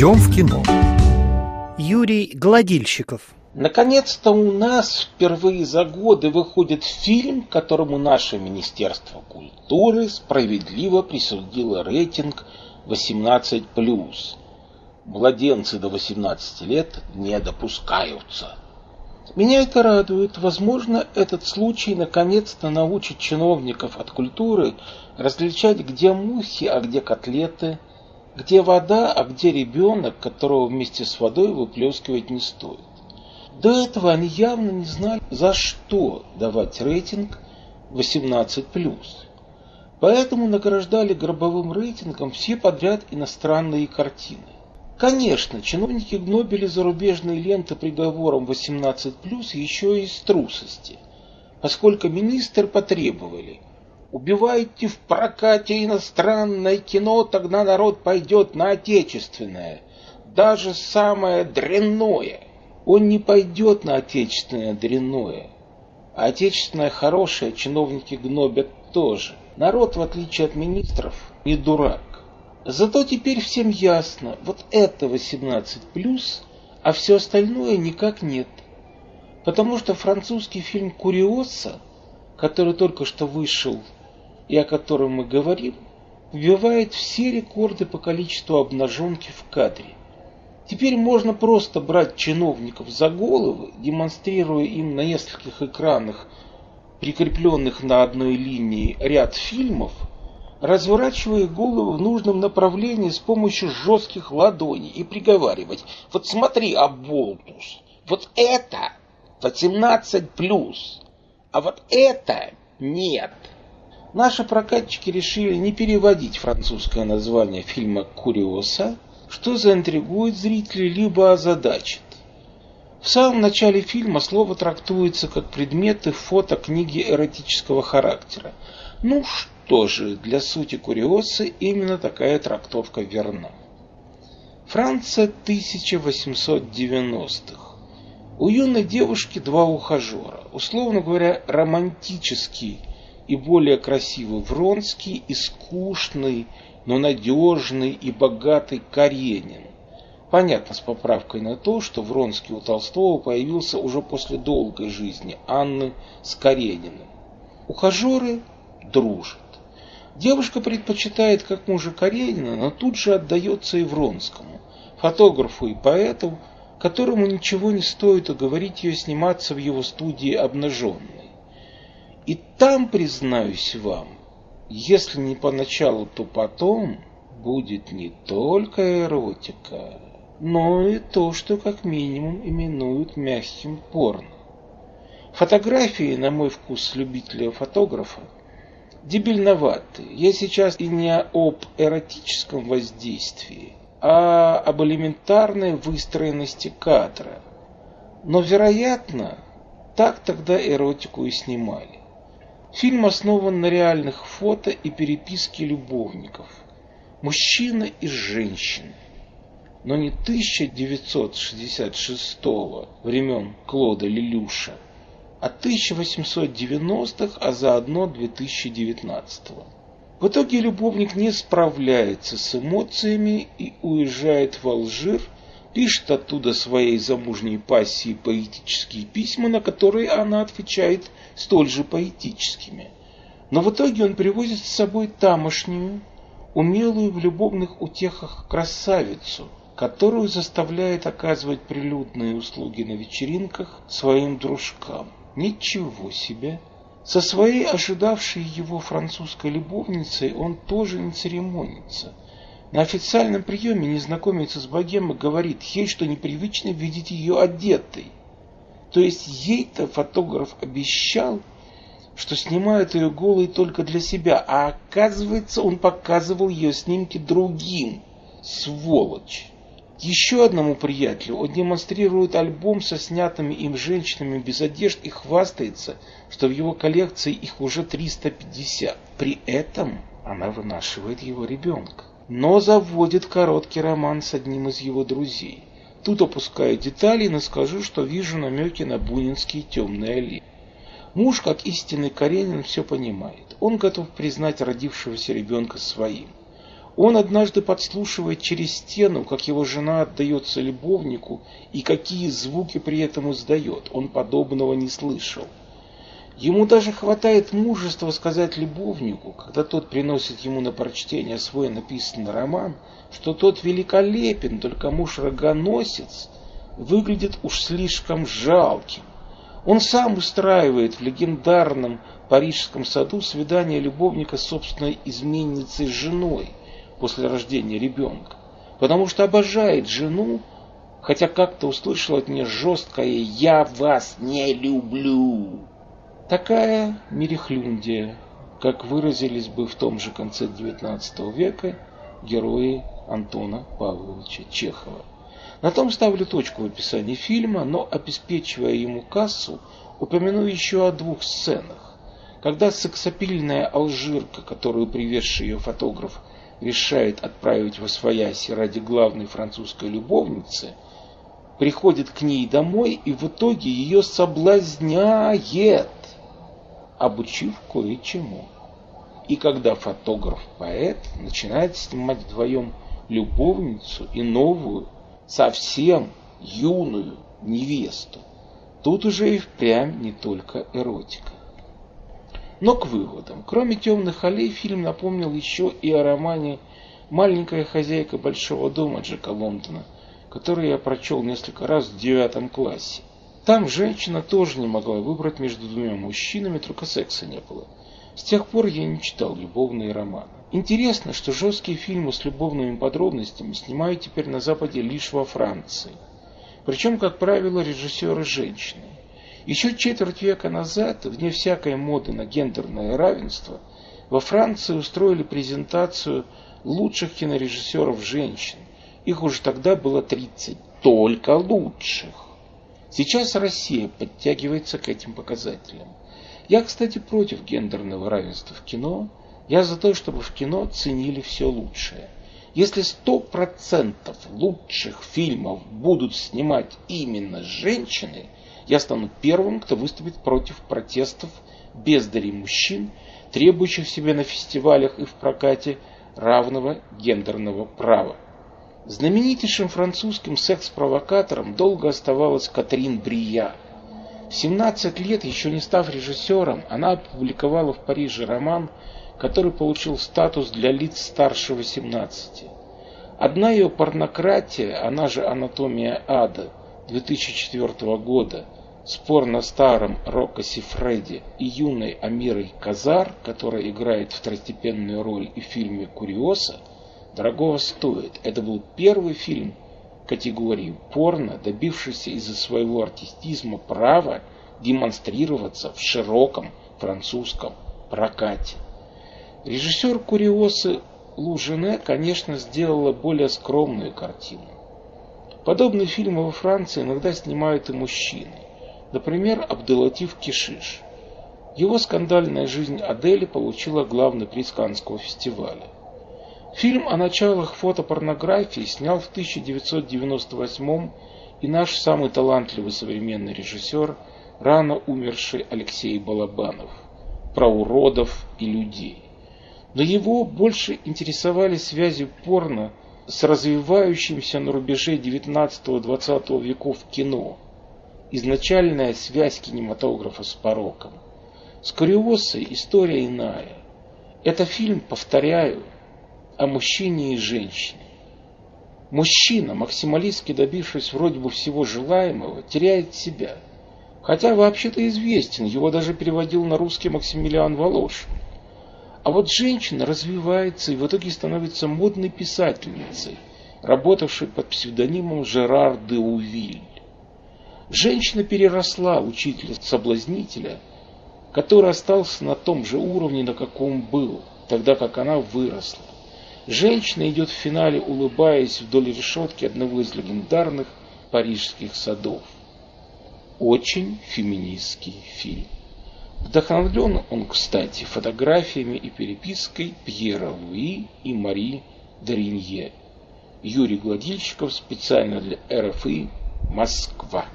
Идем в кино. Юрий Гладильщиков. Наконец-то у нас впервые за годы выходит фильм, которому наше Министерство культуры справедливо присудило рейтинг 18+. Младенцы до 18 лет не допускаются. Меня это радует. Возможно, этот случай наконец-то научит чиновников от культуры различать, где мухи, а где котлеты, где вода, а где ребенок, которого вместе с водой выплескивать не стоит. До этого они явно не знали, за что давать рейтинг 18+. Поэтому награждали гробовым рейтингом все подряд иностранные картины. Конечно, чиновники гнобили зарубежные ленты приговором 18+, еще и из трусости, поскольку министр потребовали «Убивайте в прокате иностранное кино, тогда народ пойдет на отечественное, даже самое дрянное». Он не пойдет на отечественное дрянное, а отечественное хорошее чиновники гнобят тоже. Народ, в отличие от министров, не дурак. Зато теперь всем ясно, вот это 18+, а все остальное никак нет. Потому что французский фильм «Куриоса», который только что вышел и о котором мы говорим, вбивает все рекорды по количеству обнаженки в кадре. Теперь можно просто брать чиновников за головы, демонстрируя им на нескольких экранах, прикрепленных на одной линии, ряд фильмов – разворачивая голову в нужном направлении с помощью жестких ладоней и приговаривать «Вот смотри, Аболтус, вот это 18 плюс, а вот это нет». Наши прокатчики решили не переводить французское название фильма «Куриоса», что заинтригует зрителей, либо озадачит. В самом начале фильма слово трактуется как предметы фото книги эротического характера. Ну что? Тоже для сути куриосы именно такая трактовка верна. Франция 1890-х. У юной девушки два ухажера. Условно говоря, романтический и более красивый Вронский и скучный, но надежный и богатый Каренин. Понятно, с поправкой на то, что Вронский у Толстого появился уже после долгой жизни Анны с Карениным. Ухажеры дружат. Девушка предпочитает как мужа Каренина, но тут же отдается и Вронскому, фотографу и поэту, которому ничего не стоит уговорить ее сниматься в его студии обнаженной. И там, признаюсь вам, если не поначалу, то потом будет не только эротика, но и то, что как минимум именуют мягким порно. Фотографии, на мой вкус любителя фотографа, дебильноваты. Я сейчас и не об эротическом воздействии, а об элементарной выстроенности кадра. Но, вероятно, так тогда эротику и снимали. Фильм основан на реальных фото и переписке любовников. Мужчина и женщина. Но не 1966 времен Клода Лелюша, от 1890-х, а заодно 2019-го. В итоге любовник не справляется с эмоциями и уезжает в Алжир, пишет оттуда своей замужней пассии поэтические письма, на которые она отвечает столь же поэтическими. Но в итоге он привозит с собой тамошнюю, умелую в любовных утехах красавицу, которую заставляет оказывать прилюдные услуги на вечеринках своим дружкам. Ничего себе! Со своей ожидавшей его французской любовницей он тоже не церемонится. На официальном приеме незнакомец из богемы говорит ей, что непривычно видеть ее одетой. То есть ей-то фотограф обещал, что снимает ее голой только для себя, а оказывается он показывал ее снимки другим. Сволочь! Еще одному приятелю он демонстрирует альбом со снятыми им женщинами без одежд и хвастается, что в его коллекции их уже 350. При этом она вынашивает его ребенка. Но заводит короткий роман с одним из его друзей. Тут опускаю детали, но скажу, что вижу намеки на бунинские темные аллеи. Муж, как истинный Каренин, все понимает. Он готов признать родившегося ребенка своим. Он однажды подслушивает через стену, как его жена отдается любовнику и какие звуки при этом издает. Он подобного не слышал. Ему даже хватает мужества сказать любовнику, когда тот приносит ему на прочтение свой написанный роман, что тот великолепен, только муж-рогоносец выглядит уж слишком жалким. Он сам устраивает в легендарном парижском саду свидание любовника с собственной изменницей женой после рождения ребенка, потому что обожает жену, хотя как-то услышал от нее жесткое «Я вас не люблю». Такая мерехлюндия, как выразились бы в том же конце XIX века герои Антона Павловича Чехова. На том ставлю точку в описании фильма, но обеспечивая ему кассу, упомяну еще о двух сценах. Когда сексапильная алжирка, которую привезший ее фотограф решает отправить в освояси ради главной французской любовницы, приходит к ней домой и в итоге ее соблазняет обучив кое-чему. И когда фотограф-поэт начинает снимать вдвоем любовницу и новую, совсем юную невесту, тут уже и впрямь не только эротика. Но к выводам. Кроме темных аллей, фильм напомнил еще и о романе «Маленькая хозяйка большого дома» Джека Лондона, который я прочел несколько раз в девятом классе. Там женщина тоже не могла выбрать между двумя мужчинами, только секса не было. С тех пор я не читал любовные романы. Интересно, что жесткие фильмы с любовными подробностями снимают теперь на Западе лишь во Франции. Причем, как правило, режиссеры женщины. Еще четверть века назад, вне всякой моды на гендерное равенство, во Франции устроили презентацию лучших кинорежиссеров женщин. Их уже тогда было 30, только лучших. Сейчас Россия подтягивается к этим показателям. Я, кстати, против гендерного равенства в кино. Я за то, чтобы в кино ценили все лучшее. Если сто процентов лучших фильмов будут снимать именно женщины, я стану первым, кто выступит против протестов бездарей мужчин, требующих себе на фестивалях и в прокате равного гендерного права. Знаменитейшим французским секс-провокатором долго оставалась Катрин Брия. В 17 лет, еще не став режиссером, она опубликовала в Париже роман, который получил статус для лиц старше 18. Одна ее порнократия, она же «Анатомия ада» 2004 года, спор на старом Рокоси Фредди и юной Амирой Казар, которая играет второстепенную роль и в фильме «Куриоса», дорогого стоит. Это был первый фильм категории порно, добившийся из-за своего артистизма права демонстрироваться в широком французском прокате. Режиссер Куриосы Лужине, конечно, сделала более скромную картину. Подобные фильмы во Франции иногда снимают и мужчины. Например, Абделатив Кишиш. Его скандальная жизнь Адели получила главный приз Каннского фестиваля. Фильм о началах фотопорнографии снял в 1998 и наш самый талантливый современный режиссер, рано умерший Алексей Балабанов, про уродов и людей. Но его больше интересовали связи порно с развивающимся на рубеже 19-20 веков кино, изначальная связь кинематографа с пороком. С Куриосой история иная. Это фильм, повторяю, о мужчине и женщине. Мужчина, максималистски добившись вроде бы всего желаемого, теряет себя. Хотя вообще-то известен, его даже переводил на русский Максимилиан Волошин. А вот женщина развивается и в итоге становится модной писательницей, работавшей под псевдонимом Жерар де Увиль. Женщина переросла учителя-соблазнителя, который остался на том же уровне, на каком был, тогда как она выросла. Женщина идет в финале, улыбаясь вдоль решетки одного из легендарных парижских садов. Очень феминистский фильм. Вдохновлен он, кстати, фотографиями и перепиской Пьера Луи и Мари Даринье. Юрий Гладильщиков специально для РФИ Москва.